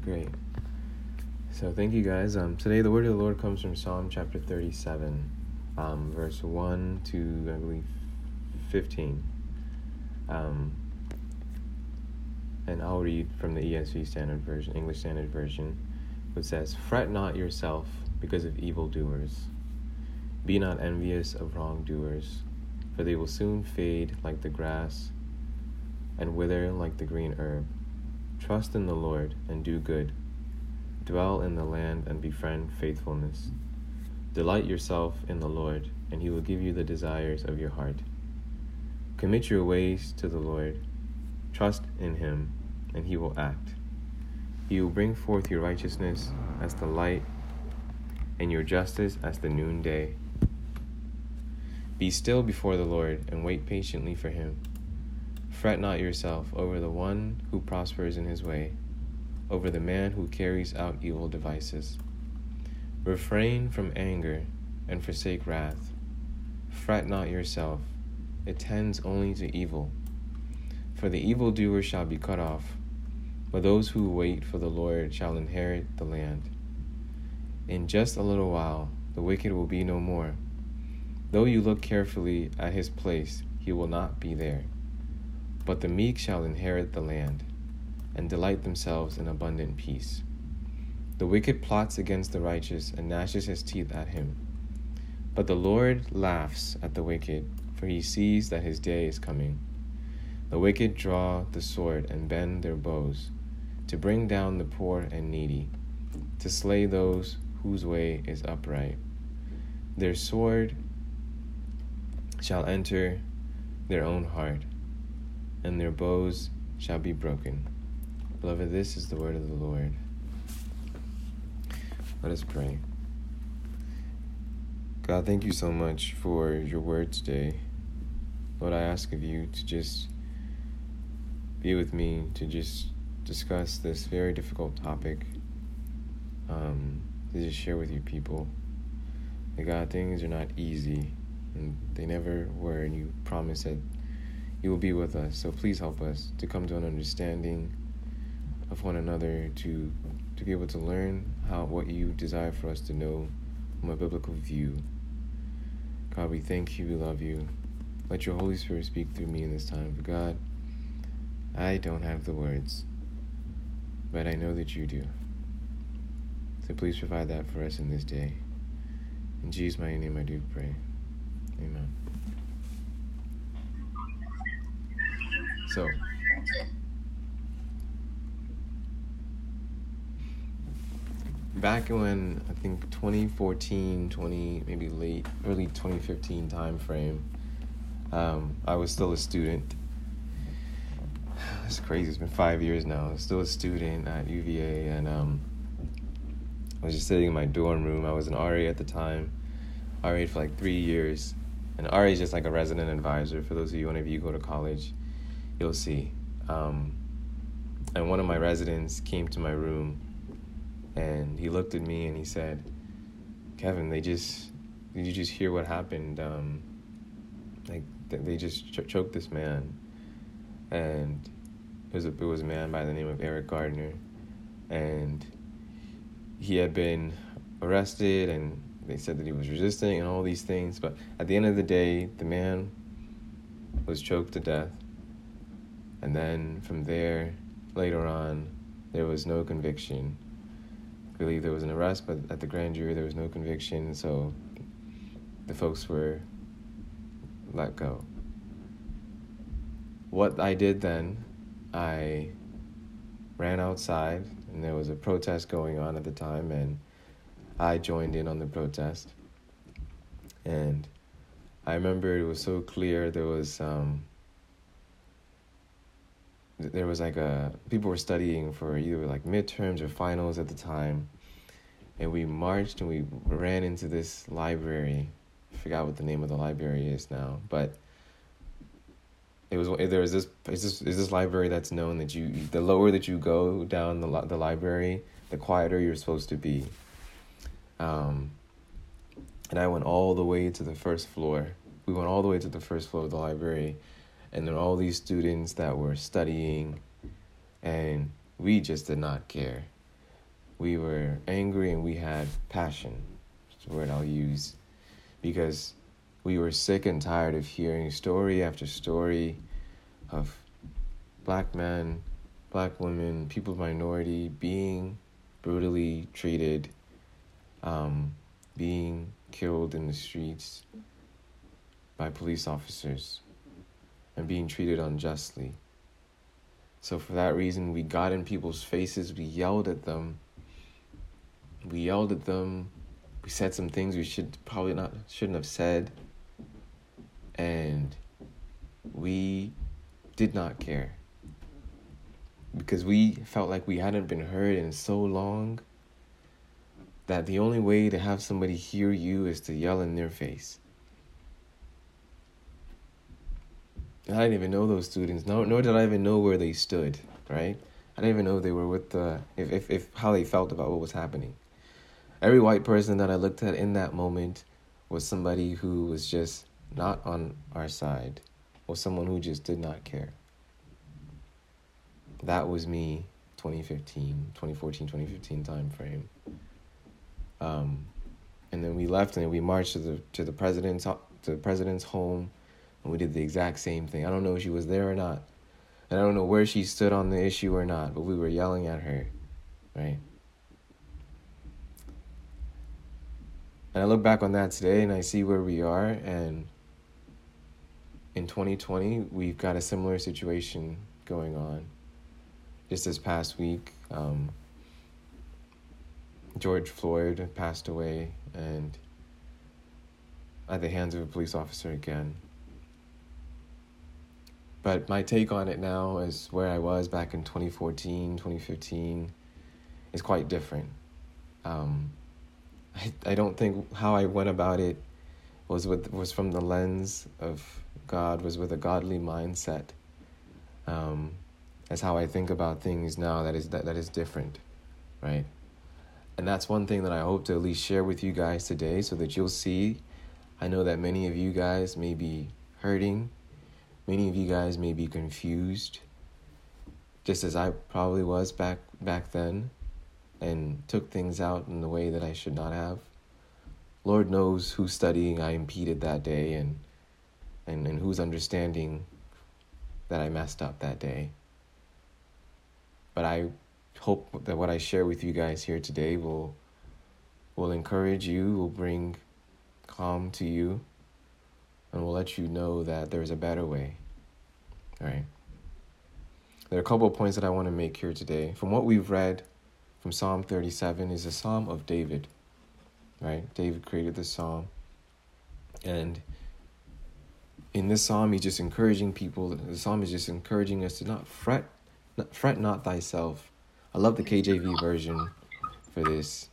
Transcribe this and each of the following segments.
great. So thank you guys. Um, today the word of the Lord comes from Psalm chapter 37, um, verse 1 to I believe 15. Um, and I'll read from the ESV Standard Version, English Standard Version, which says, "Fret not yourself because of evildoers. Be not envious of wrongdoers, for they will soon fade like the grass and wither like the green herb. Trust in the Lord and do good." Dwell in the land and befriend faithfulness. Delight yourself in the Lord, and he will give you the desires of your heart. Commit your ways to the Lord. Trust in him, and he will act. He will bring forth your righteousness as the light, and your justice as the noonday. Be still before the Lord, and wait patiently for him. Fret not yourself over the one who prospers in his way over the man who carries out evil devices. Refrain from anger and forsake wrath. Fret not yourself, it tends only to evil. For the evildoer shall be cut off, but those who wait for the Lord shall inherit the land. In just a little while, the wicked will be no more. Though you look carefully at his place, he will not be there. But the meek shall inherit the land and delight themselves in abundant peace. The wicked plots against the righteous and gnashes his teeth at him. But the Lord laughs at the wicked, for he sees that his day is coming. The wicked draw the sword and bend their bows, to bring down the poor and needy, to slay those whose way is upright. Their sword shall enter their own heart, and their bows shall be broken. Beloved, this is the word of the Lord. Let us pray. God, thank you so much for your word today. Lord, I ask of you to just be with me, to just discuss this very difficult topic, um, to just share with you people. That God, things are not easy, and they never were, and you promise that you will be with us. So please help us to come to an understanding of one another to to be able to learn how what you desire for us to know from a biblical view. God, we thank you, we love you. Let your Holy Spirit speak through me in this time. For God, I don't have the words, but I know that you do. So please provide that for us in this day. In Jesus' mighty name I do pray. Amen. So, back when I think 2014, 20 maybe late early 2015 time frame, um, I was still a student. It's crazy. It's been five years now. still a student at UVA, and um, I was just sitting in my dorm room. I was an RA at the time. RA for like three years, and RA is just like a resident advisor. For those of you, whenever you go to college, you'll see. Um, and one of my residents came to my room and he looked at me and he said, "Kevin, they just did you just hear what happened? Um, like they just ch- choked this man, and it was a, it was a man by the name of Eric Gardner, and he had been arrested and they said that he was resisting and all these things, but at the end of the day, the man was choked to death, and then from there, later on, there was no conviction." I believe there was an arrest, but at the grand jury there was no conviction, so the folks were let go. What I did then, I ran outside, and there was a protest going on at the time, and I joined in on the protest. And I remember it was so clear there was um, there was like a people were studying for either like midterms or finals at the time. And we marched and we ran into this library. I forgot what the name of the library is now but it was there was this is this is this library that's known that you the lower that you go down the the library the quieter you're supposed to be. Um and I went all the way to the first floor. We went all the way to the first floor of the library and then all these students that were studying and we just did not care we were angry and we had passion. That's the word I'll use. Because we were sick and tired of hearing story after story of black men, black women, people of minority being brutally treated, um, being killed in the streets by police officers, and being treated unjustly. So, for that reason, we got in people's faces, we yelled at them. We yelled at them. We said some things we should probably not shouldn't have said. And we did not care. Because we felt like we hadn't been heard in so long that the only way to have somebody hear you is to yell in their face. I didn't even know those students. No, nor did I even know where they stood. Right? I didn't even know they were with the if if, if how they felt about what was happening. Every white person that I looked at in that moment was somebody who was just not on our side, or someone who just did not care. That was me, 2015, 2014, 2015 time frame. Um, and then we left and we marched to the to the president's to the president's home and we did the exact same thing. I don't know if she was there or not. And I don't know where she stood on the issue or not, but we were yelling at her, right? And I look back on that today and I see where we are. And in 2020, we've got a similar situation going on. Just this past week, um, George Floyd passed away and at the hands of a police officer again. But my take on it now is where I was back in 2014, 2015 is quite different. Um, I, I don't think how I went about it was with was from the lens of God, was with a godly mindset. Um, that's how I think about things now. That is that, that is different, right? And that's one thing that I hope to at least share with you guys today, so that you'll see. I know that many of you guys may be hurting Many of you guys may be confused, just as I probably was back back then, and took things out in the way that I should not have. Lord knows whose studying I impeded that day and and, and whose understanding that I messed up that day. But I hope that what I share with you guys here today will will encourage you, will bring calm to you, and will let you know that there's a better way. All right. There are a couple of points that I want to make here today. From what we've read from Psalm 37 is a psalm of David. Right? David created this psalm. And in this psalm, he's just encouraging people. The psalm is just encouraging us to not fret, not, fret not thyself. I love the KJV version for this.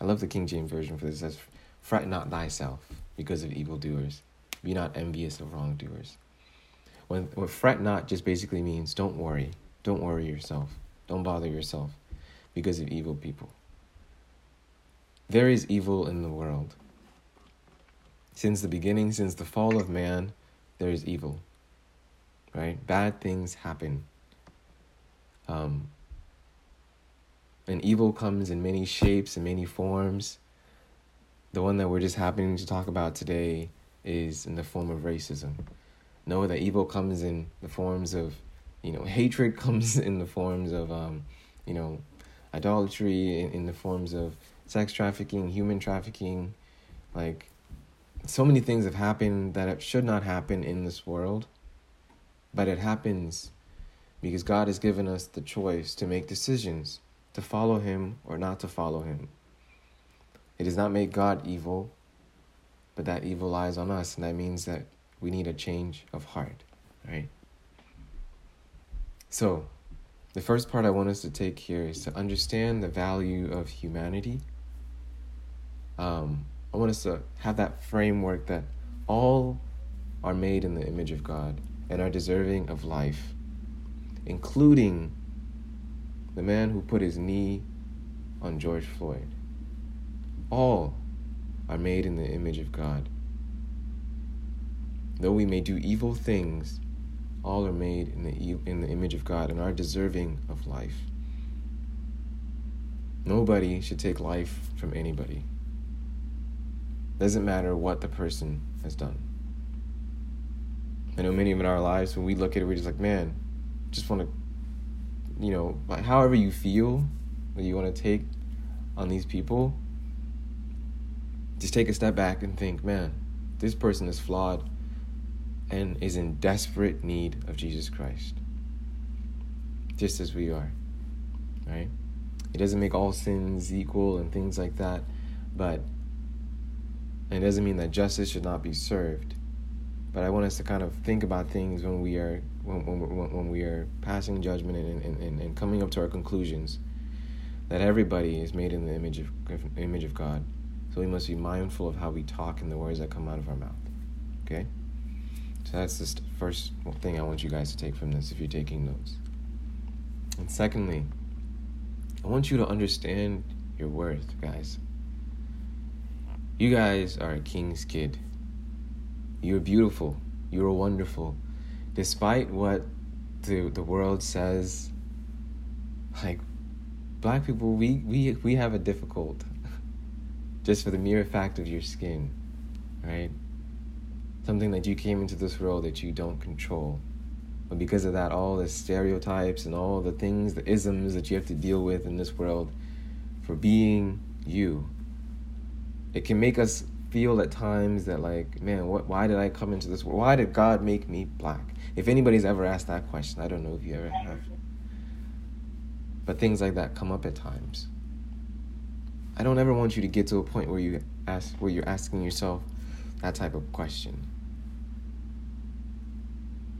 I love the King James version for this. It says, fret not thyself because of evildoers. Be not envious of wrongdoers. When, when fret not just basically means don't worry. Don't worry yourself. Don't bother yourself because of evil people. There is evil in the world. Since the beginning, since the fall of man, there is evil. Right? Bad things happen. Um, and evil comes in many shapes and many forms. The one that we're just happening to talk about today is in the form of racism. Know that evil comes in the forms of, you know, hatred comes in the forms of, um, you know, idolatry, in, in the forms of sex trafficking, human trafficking. Like, so many things have happened that should not happen in this world, but it happens because God has given us the choice to make decisions to follow Him or not to follow Him. It does not make God evil, but that evil lies on us, and that means that we need a change of heart, right? So, the first part I want us to take here is to understand the value of humanity. Um, I want us to have that framework that all are made in the image of God and are deserving of life, including the man who put his knee on George Floyd. All are made in the image of God Though we may do evil things, all are made in the, in the image of God and are deserving of life. Nobody should take life from anybody. Doesn't matter what the person has done. I know many of in our lives, when we look at it, we're just like, man, just want to, you know, however you feel that you want to take on these people, just take a step back and think, man, this person is flawed and is in desperate need of Jesus Christ. Just as we are. Right? It doesn't make all sins equal and things like that, but it doesn't mean that justice should not be served. But I want us to kind of think about things when we are when, when, when we are passing judgment and, and, and coming up to our conclusions that everybody is made in the image of image of God. So we must be mindful of how we talk and the words that come out of our mouth. Okay? So that's the first thing I want you guys to take from this if you're taking notes. And secondly, I want you to understand your worth, guys. You guys are a king's kid. You're beautiful. You're wonderful. Despite what the the world says, like black people, we we we have a difficult just for the mere fact of your skin, right? Something that you came into this world that you don't control. But because of that, all the stereotypes and all the things, the isms that you have to deal with in this world for being you, it can make us feel at times that, like, man, what, why did I come into this world? Why did God make me black? If anybody's ever asked that question, I don't know if you ever have. But things like that come up at times. I don't ever want you to get to a point where you ask where you're asking yourself that type of question.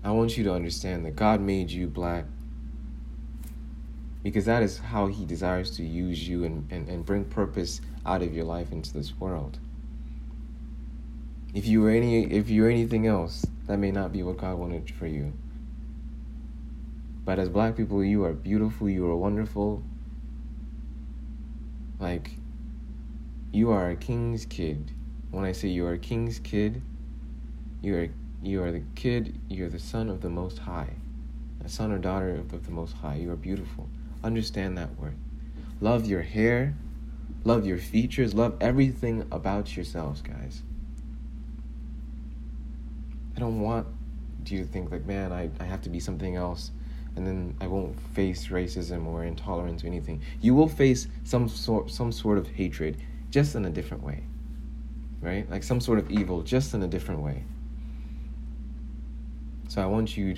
I want you to understand that God made you black because that is how he desires to use you and, and, and bring purpose out of your life into this world. If you were any if you're anything else, that may not be what God wanted for you. But as black people, you are beautiful, you are wonderful. Like you are a king's kid. When I say you are a king's kid, you are you are the kid, you are the son of the most high. A son or daughter of the, most high. You are beautiful. Understand that word. Love your hair, love your features, love everything about yourselves, guys. I don't want you to think like, man, I, I have to be something else and then I won't face racism or intolerance or anything. You will face some sort some sort of hatred just in a different way. Right? Like some sort of evil, just in a different way. So I want you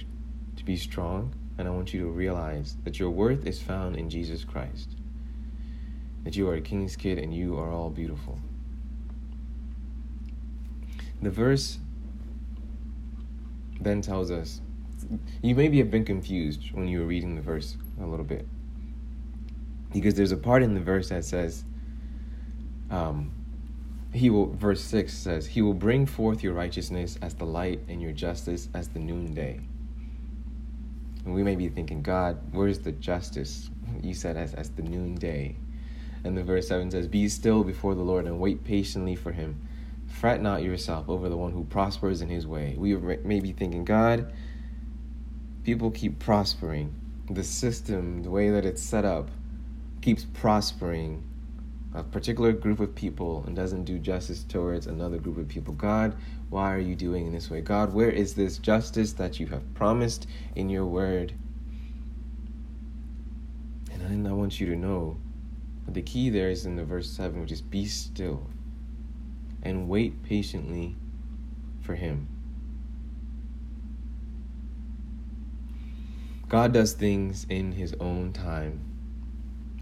to be strong and I want you to realize that your worth is found in Jesus Christ. That you are a king's kid and you are all beautiful. The verse then tells us you maybe have been confused when you were reading the verse a little bit. Because there's a part in the verse that says, um, he will verse 6 says he will bring forth your righteousness as the light and your justice as the noonday. And we may be thinking god where's the justice you said as, as the noonday? And the verse 7 says be still before the lord and wait patiently for him. Fret not yourself over the one who prospers in his way. We may be thinking god people keep prospering. The system the way that it's set up keeps prospering a particular group of people and doesn't do justice towards another group of people. God, why are you doing in this way? God, where is this justice that you have promised in your word? And I want you to know that the key there is in the verse 7, which is be still and wait patiently for him. God does things in his own time,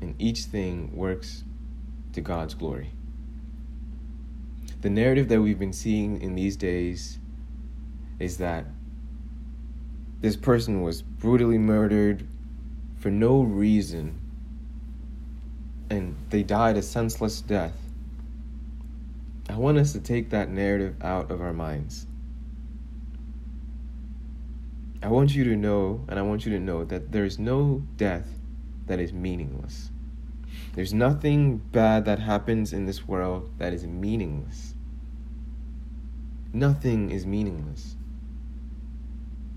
and each thing works to God's glory. The narrative that we've been seeing in these days is that this person was brutally murdered for no reason and they died a senseless death. I want us to take that narrative out of our minds. I want you to know, and I want you to know that there is no death that is meaningless. There's nothing bad that happens in this world that is meaningless. Nothing is meaningless.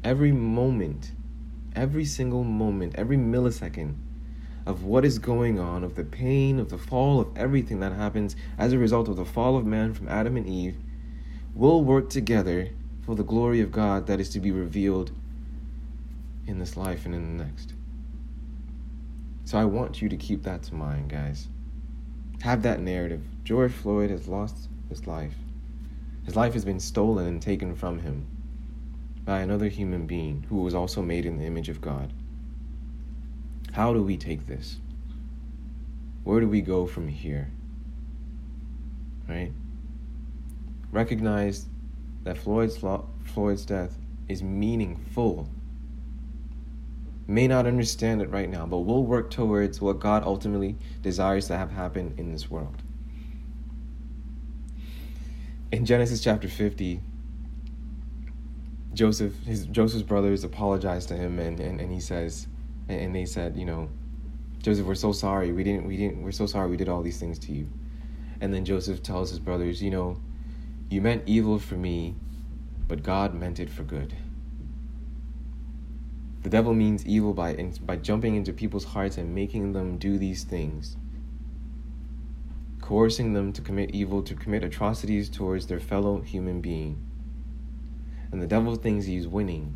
Every moment, every single moment, every millisecond of what is going on, of the pain, of the fall, of everything that happens as a result of the fall of man from Adam and Eve, will work together for the glory of God that is to be revealed in this life and in the next. So I want you to keep that to mind, guys. Have that narrative. George Floyd has lost his life. His life has been stolen and taken from him by another human being who was also made in the image of God. How do we take this? Where do we go from here? Right? Recognize that Floyd's, Floyd's death is meaningful. May not understand it right now, but we'll work towards what God ultimately desires to have happen in this world. In Genesis chapter 50, Joseph, his Joseph's brothers apologize to him and, and, and he says, and they said, you know, Joseph, we're so sorry. We didn't, we didn't, we're so sorry we did all these things to you. And then Joseph tells his brothers, you know, you meant evil for me, but God meant it for good. The devil means evil by, by jumping into people's hearts and making them do these things, coercing them to commit evil, to commit atrocities towards their fellow human being. And the devil thinks he's winning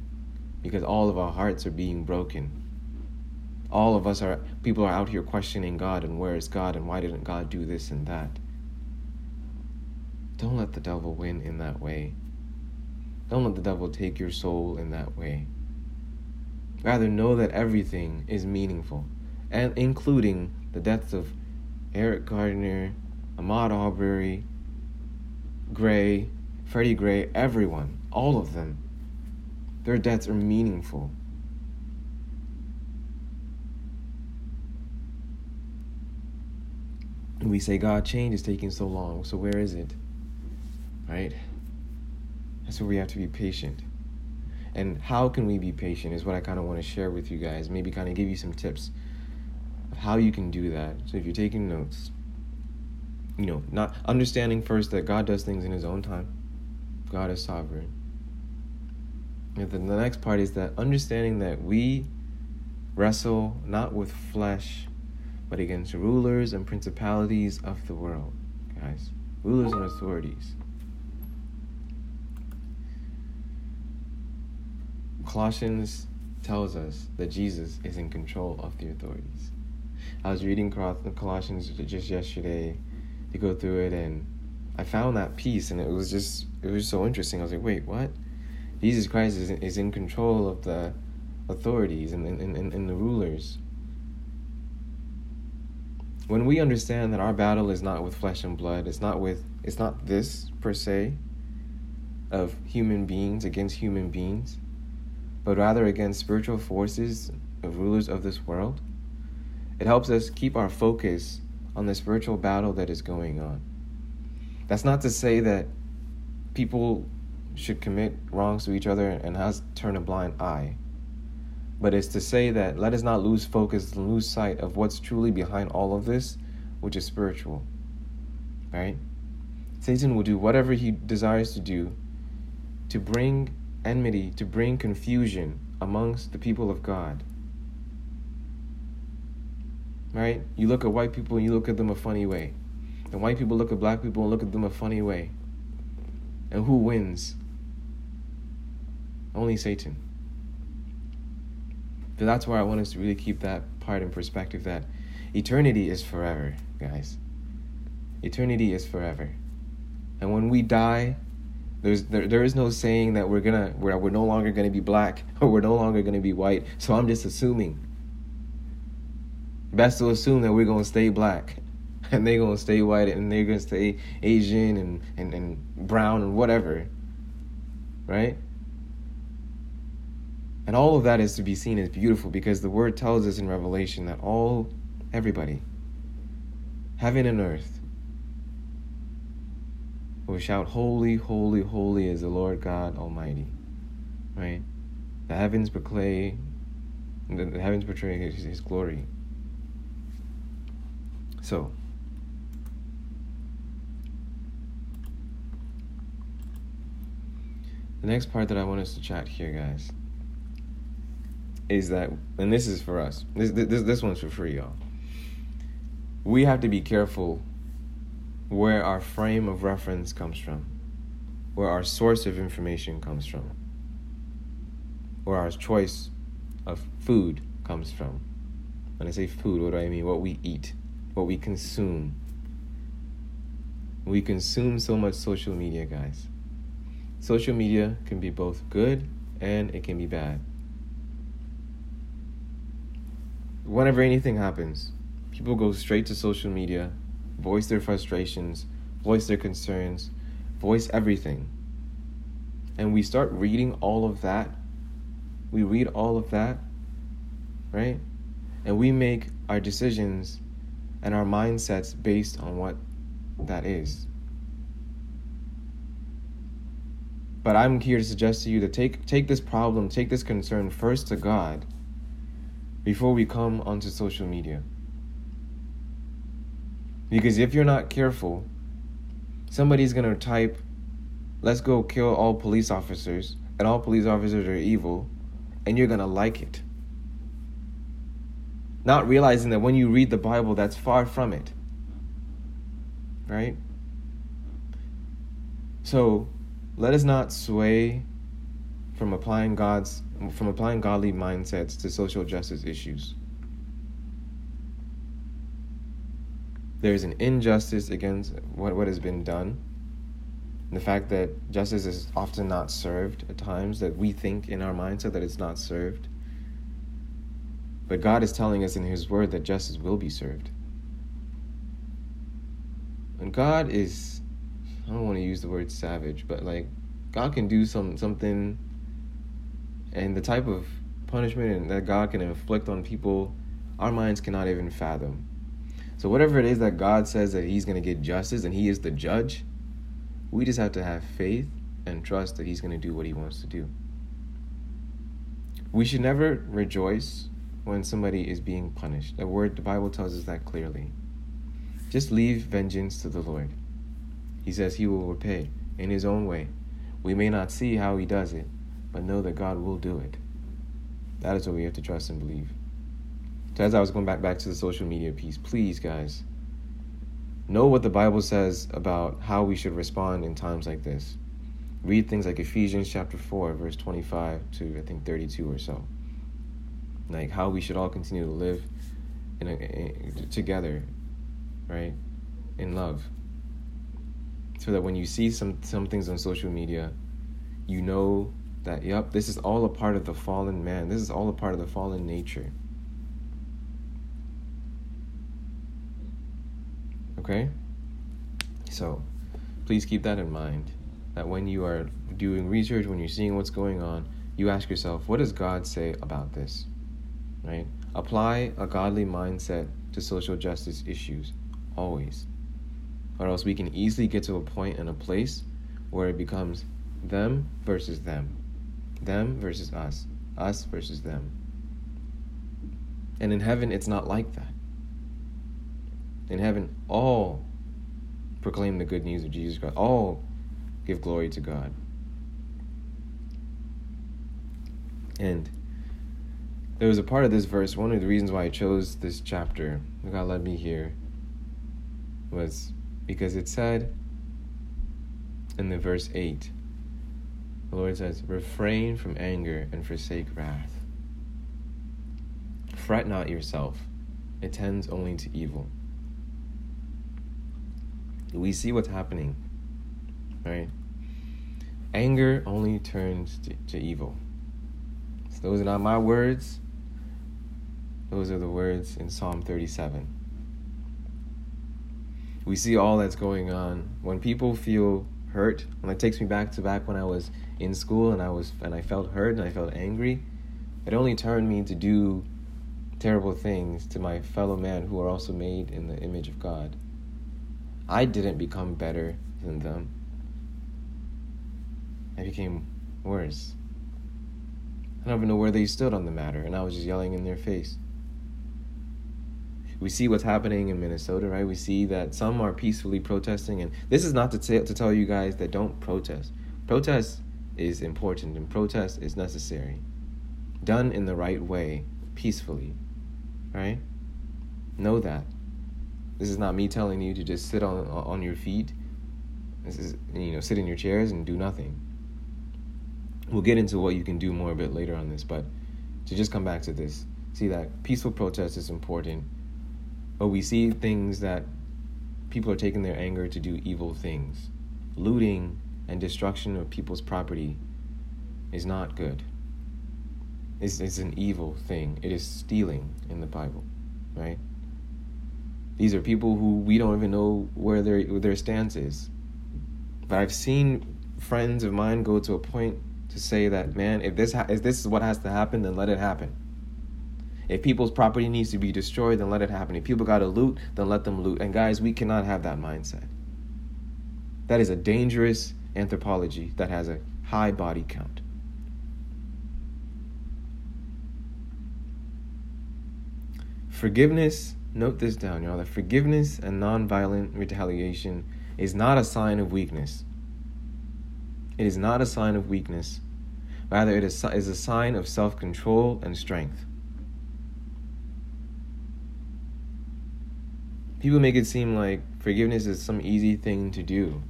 because all of our hearts are being broken. All of us are, people are out here questioning God and where is God and why didn't God do this and that. Don't let the devil win in that way. Don't let the devil take your soul in that way. Rather, know that everything is meaningful, and including the deaths of Eric Gardner, Ahmaud Arbery, Gray, Freddie Gray, everyone, all of them. Their deaths are meaningful. We say, God, change is taking so long. So where is it? right? That's where we have to be patient. And how can we be patient is what I kind of want to share with you guys. Maybe kind of give you some tips of how you can do that. So if you're taking notes, you know, not understanding first that God does things in His own time, God is sovereign. And then the next part is that understanding that we wrestle not with flesh, but against rulers and principalities of the world, guys, rulers and authorities. Colossians tells us that Jesus is in control of the authorities. I was reading Colossians just yesterday to go through it, and I found that piece, and it was just it was so interesting. I was like, wait, what? Jesus Christ is is in control of the authorities and and, and, and the rulers. When we understand that our battle is not with flesh and blood, it's not with it's not this per se of human beings against human beings but rather against spiritual forces of rulers of this world. It helps us keep our focus on the spiritual battle that is going on. That's not to say that people should commit wrongs to each other and has turn a blind eye. But it's to say that let us not lose focus and lose sight of what's truly behind all of this, which is spiritual. Right? Satan will do whatever he desires to do to bring enmity to bring confusion amongst the people of God. Right? You look at white people and you look at them a funny way. And white people look at black people and look at them a funny way. And who wins? Only Satan. So that's why I want us to really keep that part in perspective that eternity is forever, guys. Eternity is forever. And when we die, there's there, there is no saying that we're gonna we're, we're no longer gonna be black or we're no longer gonna be white. So I'm just assuming. Best to assume that we're gonna stay black and they're gonna stay white and they're gonna stay Asian and, and, and brown and whatever. Right? And all of that is to be seen as beautiful because the word tells us in Revelation that all everybody, heaven and earth, will shout, Holy, holy, holy is the Lord God Almighty. Right? The heavens proclaim, the, the heavens portray his, his glory. So, the next part that I want us to chat here, guys, is that, and this is for us. This this this one's for free, y'all. We have to be careful where our frame of reference comes from, where our source of information comes from, where our choice of food comes from. When I say food, what do I mean? What we eat, what we consume. We consume so much social media, guys. Social media can be both good and it can be bad. Whenever anything happens, people go straight to social media, voice their frustrations, voice their concerns, voice everything. And we start reading all of that. We read all of that, right? And we make our decisions and our mindsets based on what that is. But I'm here to suggest to you to take take this problem, take this concern first to God before we come onto social media. Because if you're not careful, somebody's going to type, let's go kill all police officers, and all police officers are evil, and you're going to like it. Not realizing that when you read the Bible, that's far from it. Right? So, let us not sway from applying God's from applying godly mindsets to social justice issues. There is an injustice against what, what has been done. The fact that justice is often not served at times, that we think in our mindset that it's not served. But God is telling us in His Word that justice will be served. And God is I don't want to use the word savage, but like God can do some something and the type of punishment that God can inflict on people, our minds cannot even fathom. So whatever it is that God says that he's going to get justice and he is the judge, we just have to have faith and trust that he's going to do what he wants to do. We should never rejoice when somebody is being punished. The word the Bible tells us that clearly. Just leave vengeance to the Lord. He says he will repay in his own way. We may not see how he does it, but know that God will do it. That is what we have to trust and believe. So as I was going back back to the social media piece, please guys, know what the Bible says about how we should respond in times like this. Read things like Ephesians chapter 4, verse 25 to I think 32 or so. Like how we should all continue to live in a, in, together, right? In love so that when you see some some things on social media, you know that yep, this is all a part of the fallen man. This is all a part of the fallen nature. Okay? So, please keep that in mind that when you are doing research, when you're seeing what's going on, you ask yourself, what does God say about this? Right? Apply a godly mindset to social justice issues always or else we can easily get to a point and a place where it becomes them versus them, them versus us, us versus them. And in heaven, it's not like that. In heaven, all proclaim the good news of Jesus Christ, all give glory to God. And there was a part of this verse, one of the reasons why I chose this chapter, God led me here, was because it said in the verse 8, the Lord says, Refrain from anger and forsake wrath. Fret not yourself, it tends only to evil. We see what's happening, right? Anger only turns to, to evil. So those are not my words, those are the words in Psalm 37 we see all that's going on. When people feel hurt, and it takes me back to back when I was in school and I was and I felt hurt and I felt angry, it only turned me to do terrible things to my fellow man who are also made in the image of God. I didn't become better than them. I became worse. I don't even know where they stood on the matter, and I was just yelling in their face we see what's happening in Minnesota, right? We see that some are peacefully protesting, and this is not to, t- to tell you guys that don't protest. Protest is important, and protest is necessary. done in the right way, peacefully. Right? Know that. This is not me telling you to just sit on on your feet. This is you know sit in your chairs and do nothing. We'll get into what you can do more a bit later on this, but to just come back to this, see that peaceful protest is important, but we see things that people are taking their anger to do evil things. Looting and destruction of people's property is not good. It's, it's an evil thing. It is stealing in the Bible, right? These are people who we don't even know where their their stance is. But I've seen friends of mine go to a point to say that, man, if this ha- if this is what has to happen, then let it happen. If people's property needs to be destroyed, then let it happen. If people got to loot, then let them loot. And guys, we cannot have that mindset. That is a dangerous anthropology that has a high body count. Forgiveness Note this down, y'all. That forgiveness and nonviolent retaliation is not a sign of weakness. It is not a sign of weakness. Rather, it is, is a sign of self control and strength. People make it seem like forgiveness is some easy thing to do,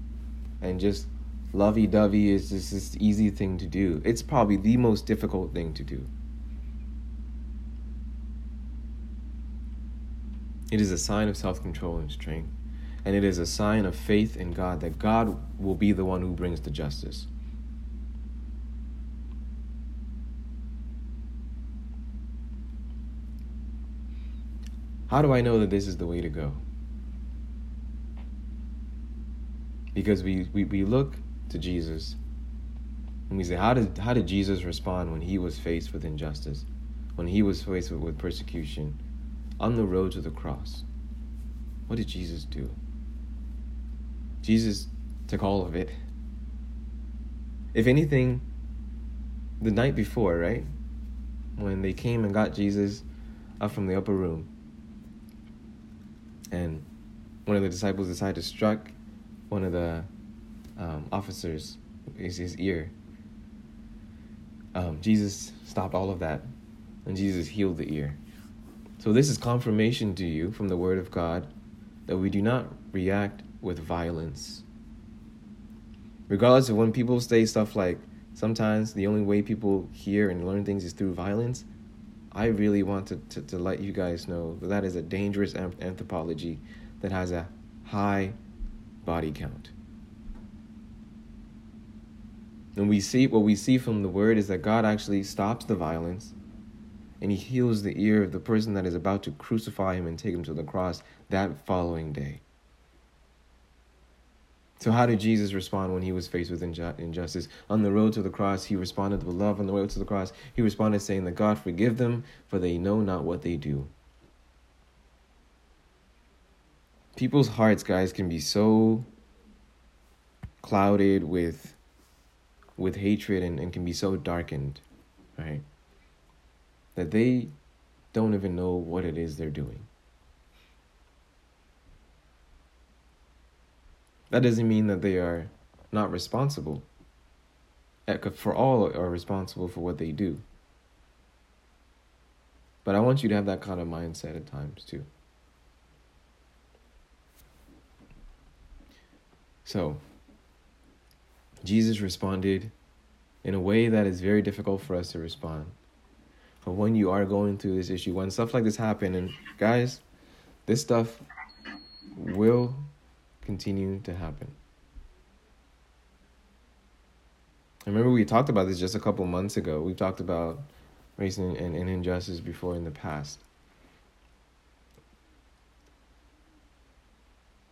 and just lovey dovey is just this easy thing to do. It's probably the most difficult thing to do. It is a sign of self control and strength. And it is a sign of faith in God that God will be the one who brings the justice. How do I know that this is the way to go? Because we, we, we look to Jesus and we say, how did, how did Jesus respond when he was faced with injustice, when he was faced with, with persecution? On the road to the cross, what did Jesus do? Jesus took all of it. If anything, the night before, right? When they came and got Jesus up from the upper room, and one of the disciples decided to strike one of the um, officers his, his ear. Um, Jesus stopped all of that, and Jesus healed the ear. So, this is confirmation to you from the Word of God that we do not react with violence. Regardless of when people say stuff like, sometimes the only way people hear and learn things is through violence, I really want to, to, to let you guys know that that is a dangerous anthropology that has a high body count. And we see what we see from the word is that God actually stops the violence and he heals the ear of the person that is about to crucify him and take him to the cross that following day. So, how did Jesus respond when he was faced with inju- injustice? On the road to the cross, he responded with love. On the road to the cross, he responded saying that God forgive them, for they know not what they do. People's hearts, guys, can be so clouded with with hatred and, and can be so darkened, right? That they don't even know what it is they're doing. That doesn't mean that they are not responsible. For all are responsible for what they do. But I want you to have that kind of mindset at times too. So, Jesus responded in a way that is very difficult for us to respond. When you are going through this issue, when stuff like this happen, and guys, this stuff will continue to happen. I remember we talked about this just a couple months ago. We've talked about race and, and, and injustice before in the past.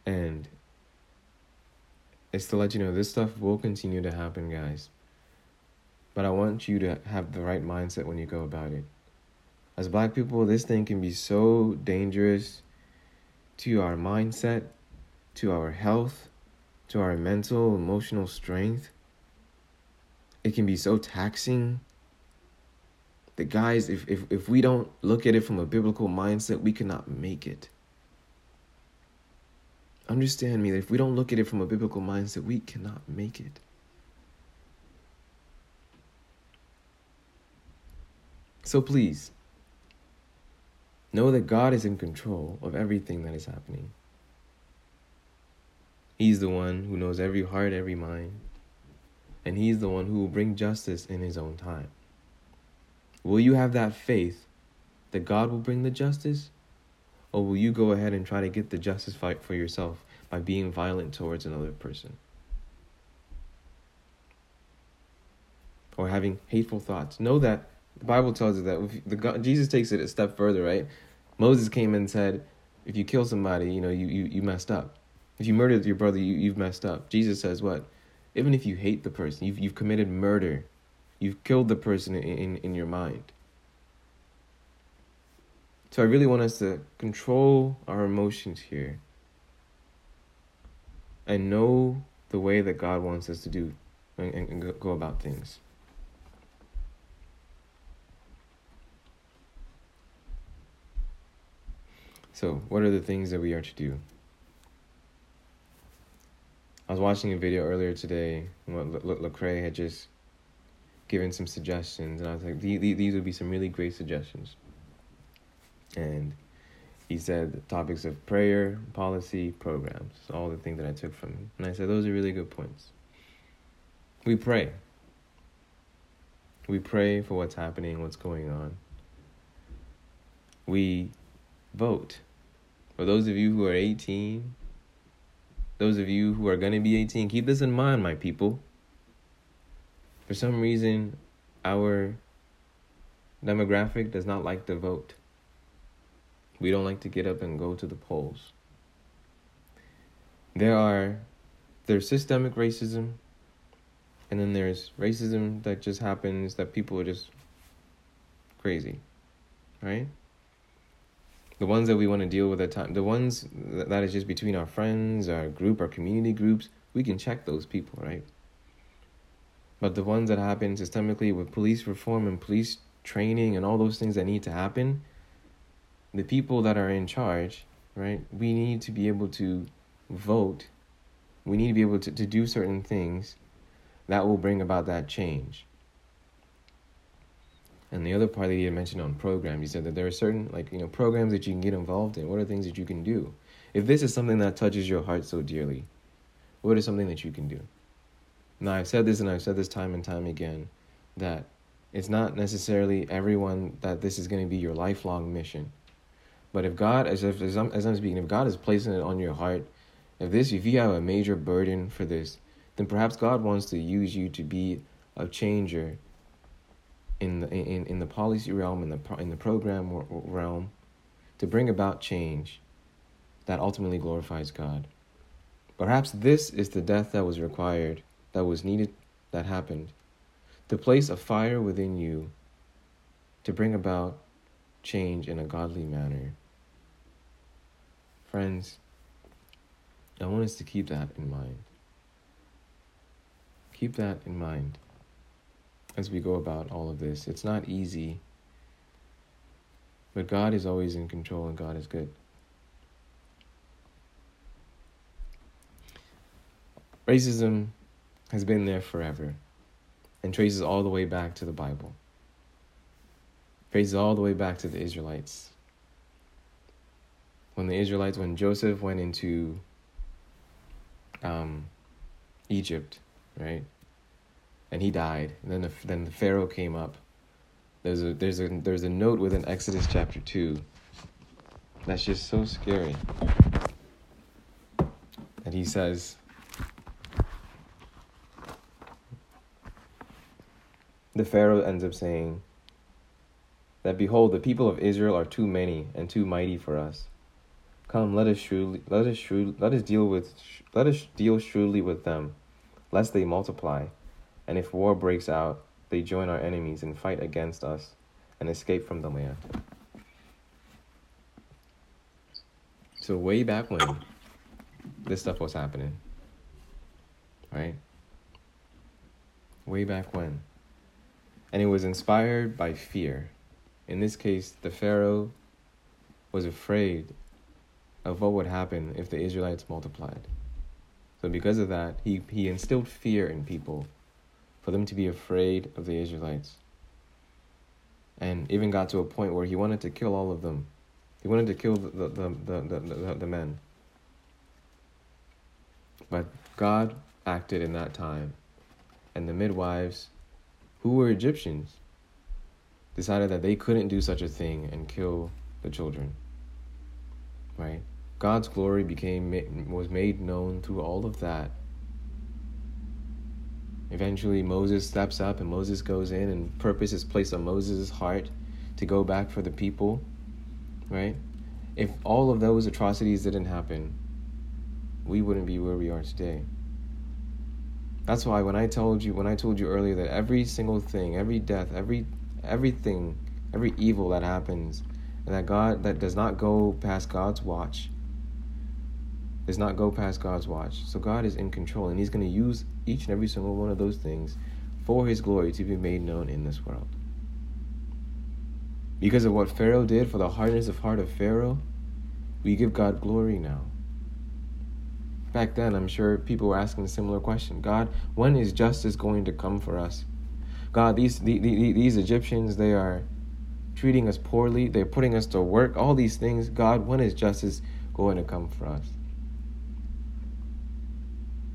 And it's to let you know this stuff will continue to happen, guys. But I want you to have the right mindset when you go about it. As black people, this thing can be so dangerous to our mindset, to our health, to our mental, emotional strength. It can be so taxing that, guys, if, if, if we don't look at it from a biblical mindset, we cannot make it. Understand me that if we don't look at it from a biblical mindset, we cannot make it. So please, know that God is in control of everything that is happening. He's the one who knows every heart, every mind, and He's the one who will bring justice in His own time. Will you have that faith that God will bring the justice? Or will you go ahead and try to get the justice fight for yourself by being violent towards another person? Or having hateful thoughts? Know that the Bible tells us that the Jesus takes it a step further, right? Moses came and said, if you kill somebody, you know, you, you, you messed up. If you murdered your brother, you, you've messed up. Jesus says what? Even if you hate the person, you've, you've committed murder. You've killed the person in, in, in your mind. So I really want us to control our emotions here and know the way that God wants us to do and, and go about things. So, what are the things that we are to do? I was watching a video earlier today, what Lecrae had just given some suggestions, and I was like, these would be some really great suggestions. And he said topics of prayer, policy, programs, all the things that I took from him. And I said, those are really good points. We pray. We pray for what's happening, what's going on. We vote. For those of you who are 18, those of you who are going to be 18, keep this in mind, my people. For some reason, our demographic does not like to vote. We don't like to get up and go to the polls. There are there's systemic racism and then there's racism that just happens that people are just crazy. Right? The ones that we want to deal with at time, the ones that is just between our friends, our group, our community groups, we can check those people, right? But the ones that happen systemically with police reform and police training and all those things that need to happen, the people that are in charge, right? We need to be able to vote. We need to be able to, to do certain things that will bring about that change. And the other part that you mentioned on programs, he said that there are certain like you know programs that you can get involved in. What are things that you can do? If this is something that touches your heart so dearly, what is something that you can do? Now I've said this and I've said this time and time again that it's not necessarily everyone that this is going to be your lifelong mission. But if God, as if as I'm, as I'm speaking, if God is placing it on your heart, if this, if you have a major burden for this, then perhaps God wants to use you to be a changer in the in, in the policy realm in the in the program realm to bring about change that ultimately glorifies God. Perhaps this is the death that was required, that was needed, that happened, to place a fire within you to bring about change in a godly manner. Friends, I want us to keep that in mind. Keep that in mind as we go about all of this. It's not easy, but God is always in control and God is good. Racism has been there forever and traces all the way back to the Bible, traces all the way back to the Israelites. When the Israelites, when Joseph went into um, Egypt, right? And he died. And then the, then the Pharaoh came up. There's a there's a there's a note within Exodus chapter two. That's just so scary. And he says, the Pharaoh ends up saying that behold, the people of Israel are too many and too mighty for us. Come, let us shrewdly, let us shrewd, let us deal with, let us deal shrewdly with them, lest they multiply and if war breaks out, they join our enemies and fight against us and escape from the land. So, way back when this stuff was happening, right? Way back when. And it was inspired by fear. In this case, the Pharaoh was afraid of what would happen if the Israelites multiplied. So, because of that, he, he instilled fear in people for them to be afraid of the Israelites. and even got to a point where he wanted to kill all of them. He wanted to kill the, the, the, the, the, the men. But God acted in that time, and the midwives, who were Egyptians, decided that they couldn't do such a thing and kill the children. Right? God's glory became was made known through all of that. Eventually Moses steps up and Moses goes in and purpose is placed on Moses' heart to go back for the people. Right? If all of those atrocities didn't happen, we wouldn't be where we are today. That's why when I told you when I told you earlier that every single thing, every death, every everything, every evil that happens, and that God that does not go past God's watch, does not go past God's watch. So God is in control, and He's going to use each and every single one of those things for His glory to be made known in this world. Because of what Pharaoh did for the hardness of heart of Pharaoh, we give God glory now. Back then, I'm sure people were asking a similar question God, when is justice going to come for us? God, these, the, the, these Egyptians, they are treating us poorly. They're putting us to work. All these things. God, when is justice going to come for us?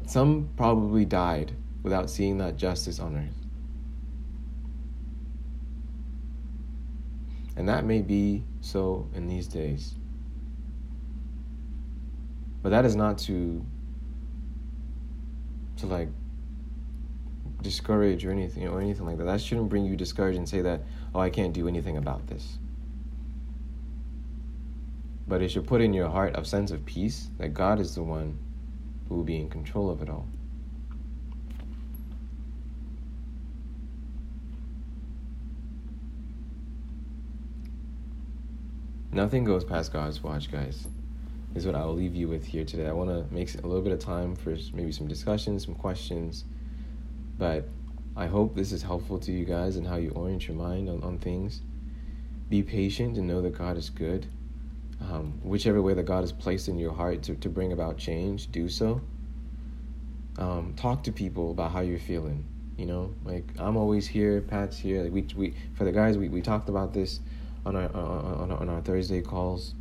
Some probably died without seeing that justice on earth. And that may be so in these days. But that is not to to like discourage or anything or anything like that. That shouldn't bring you discouraged and say that, oh, I can't do anything about this. But it should put in your heart a sense of peace that God is the one who will be in control of it all. Nothing goes past God's watch, guys. Is what I will leave you with here today. I want to make a little bit of time for maybe some discussions, some questions but I hope this is helpful to you guys and how you orient your mind on, on things. Be patient and know that God is good. Um, whichever way that God has placed in your heart to, to bring about change, do so. Um, talk to people about how you're feeling. You know, like I'm always here, Pat's here. Like we, we for the guys, we, we talked about this on our on, on our Thursday calls,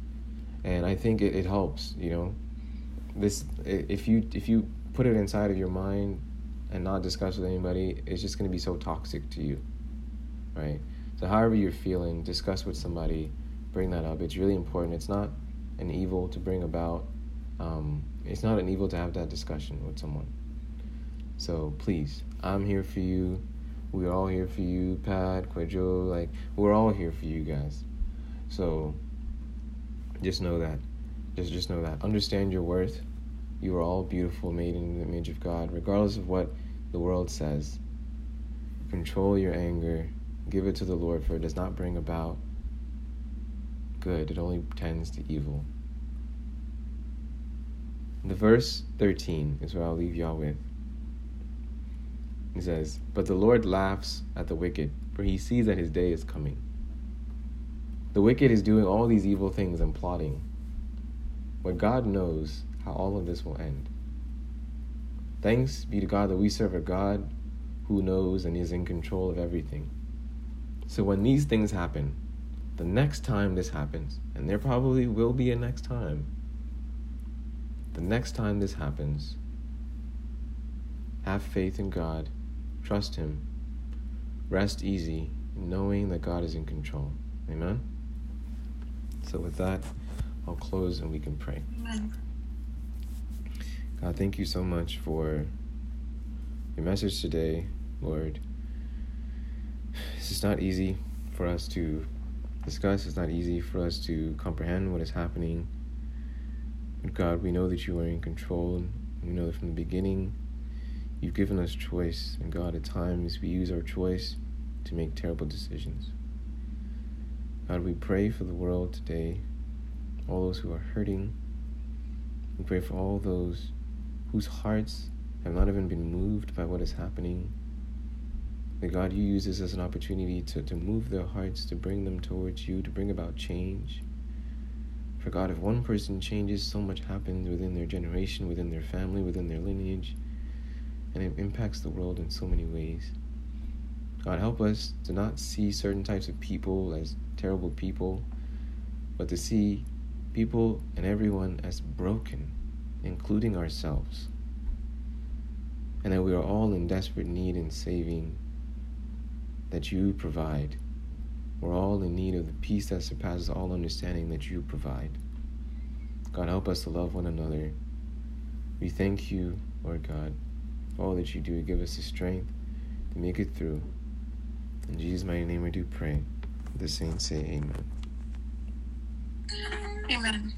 and I think it, it helps. You know, this if you if you put it inside of your mind and not discuss with anybody, it's just going to be so toxic to you, right? So, however you're feeling, discuss with somebody, bring that up. It's really important. It's not an evil to bring about. Um, it's not an evil to have that discussion with someone. So please, I'm here for you. We're all here for you, Pat, Quadro. Like we're all here for you guys. So just know that. Just just know that. Understand your worth. You are all beautiful, made in the image of God, regardless of what the world says. Control your anger, give it to the Lord, for it does not bring about good, it only tends to evil. The verse 13 is what I'll leave y'all with. He says, But the Lord laughs at the wicked, for he sees that his day is coming. The wicked is doing all these evil things and plotting. But God knows how all of this will end. Thanks be to God that we serve a God who knows and is in control of everything. So when these things happen, the next time this happens, and there probably will be a next time, the next time this happens, have faith in God, trust Him, rest easy, knowing that God is in control. Amen? So, with that, I'll close and we can pray. Amen. God, thank you so much for your message today, Lord. It's just not easy for us to discuss, it's not easy for us to comprehend what is happening. But God, we know that you are in control, we know that from the beginning you've given us choice. And God, at times we use our choice to make terrible decisions. God, we pray for the world today, all those who are hurting. We pray for all those whose hearts have not even been moved by what is happening. That God, you use this as an opportunity to, to move their hearts, to bring them towards you, to bring about change. For God, if one person changes, so much happens within their generation, within their family, within their lineage, and it impacts the world in so many ways. God, help us to not see certain types of people as terrible people, but to see people and everyone as broken, including ourselves. And that we are all in desperate need in saving that you provide. We're all in need of the peace that surpasses all understanding that you provide. God, help us to love one another. We thank you, Lord God, for all that you do. Give us the strength to make it through. In Jesus' mighty name, we do pray. The saints say, Amen. Amen.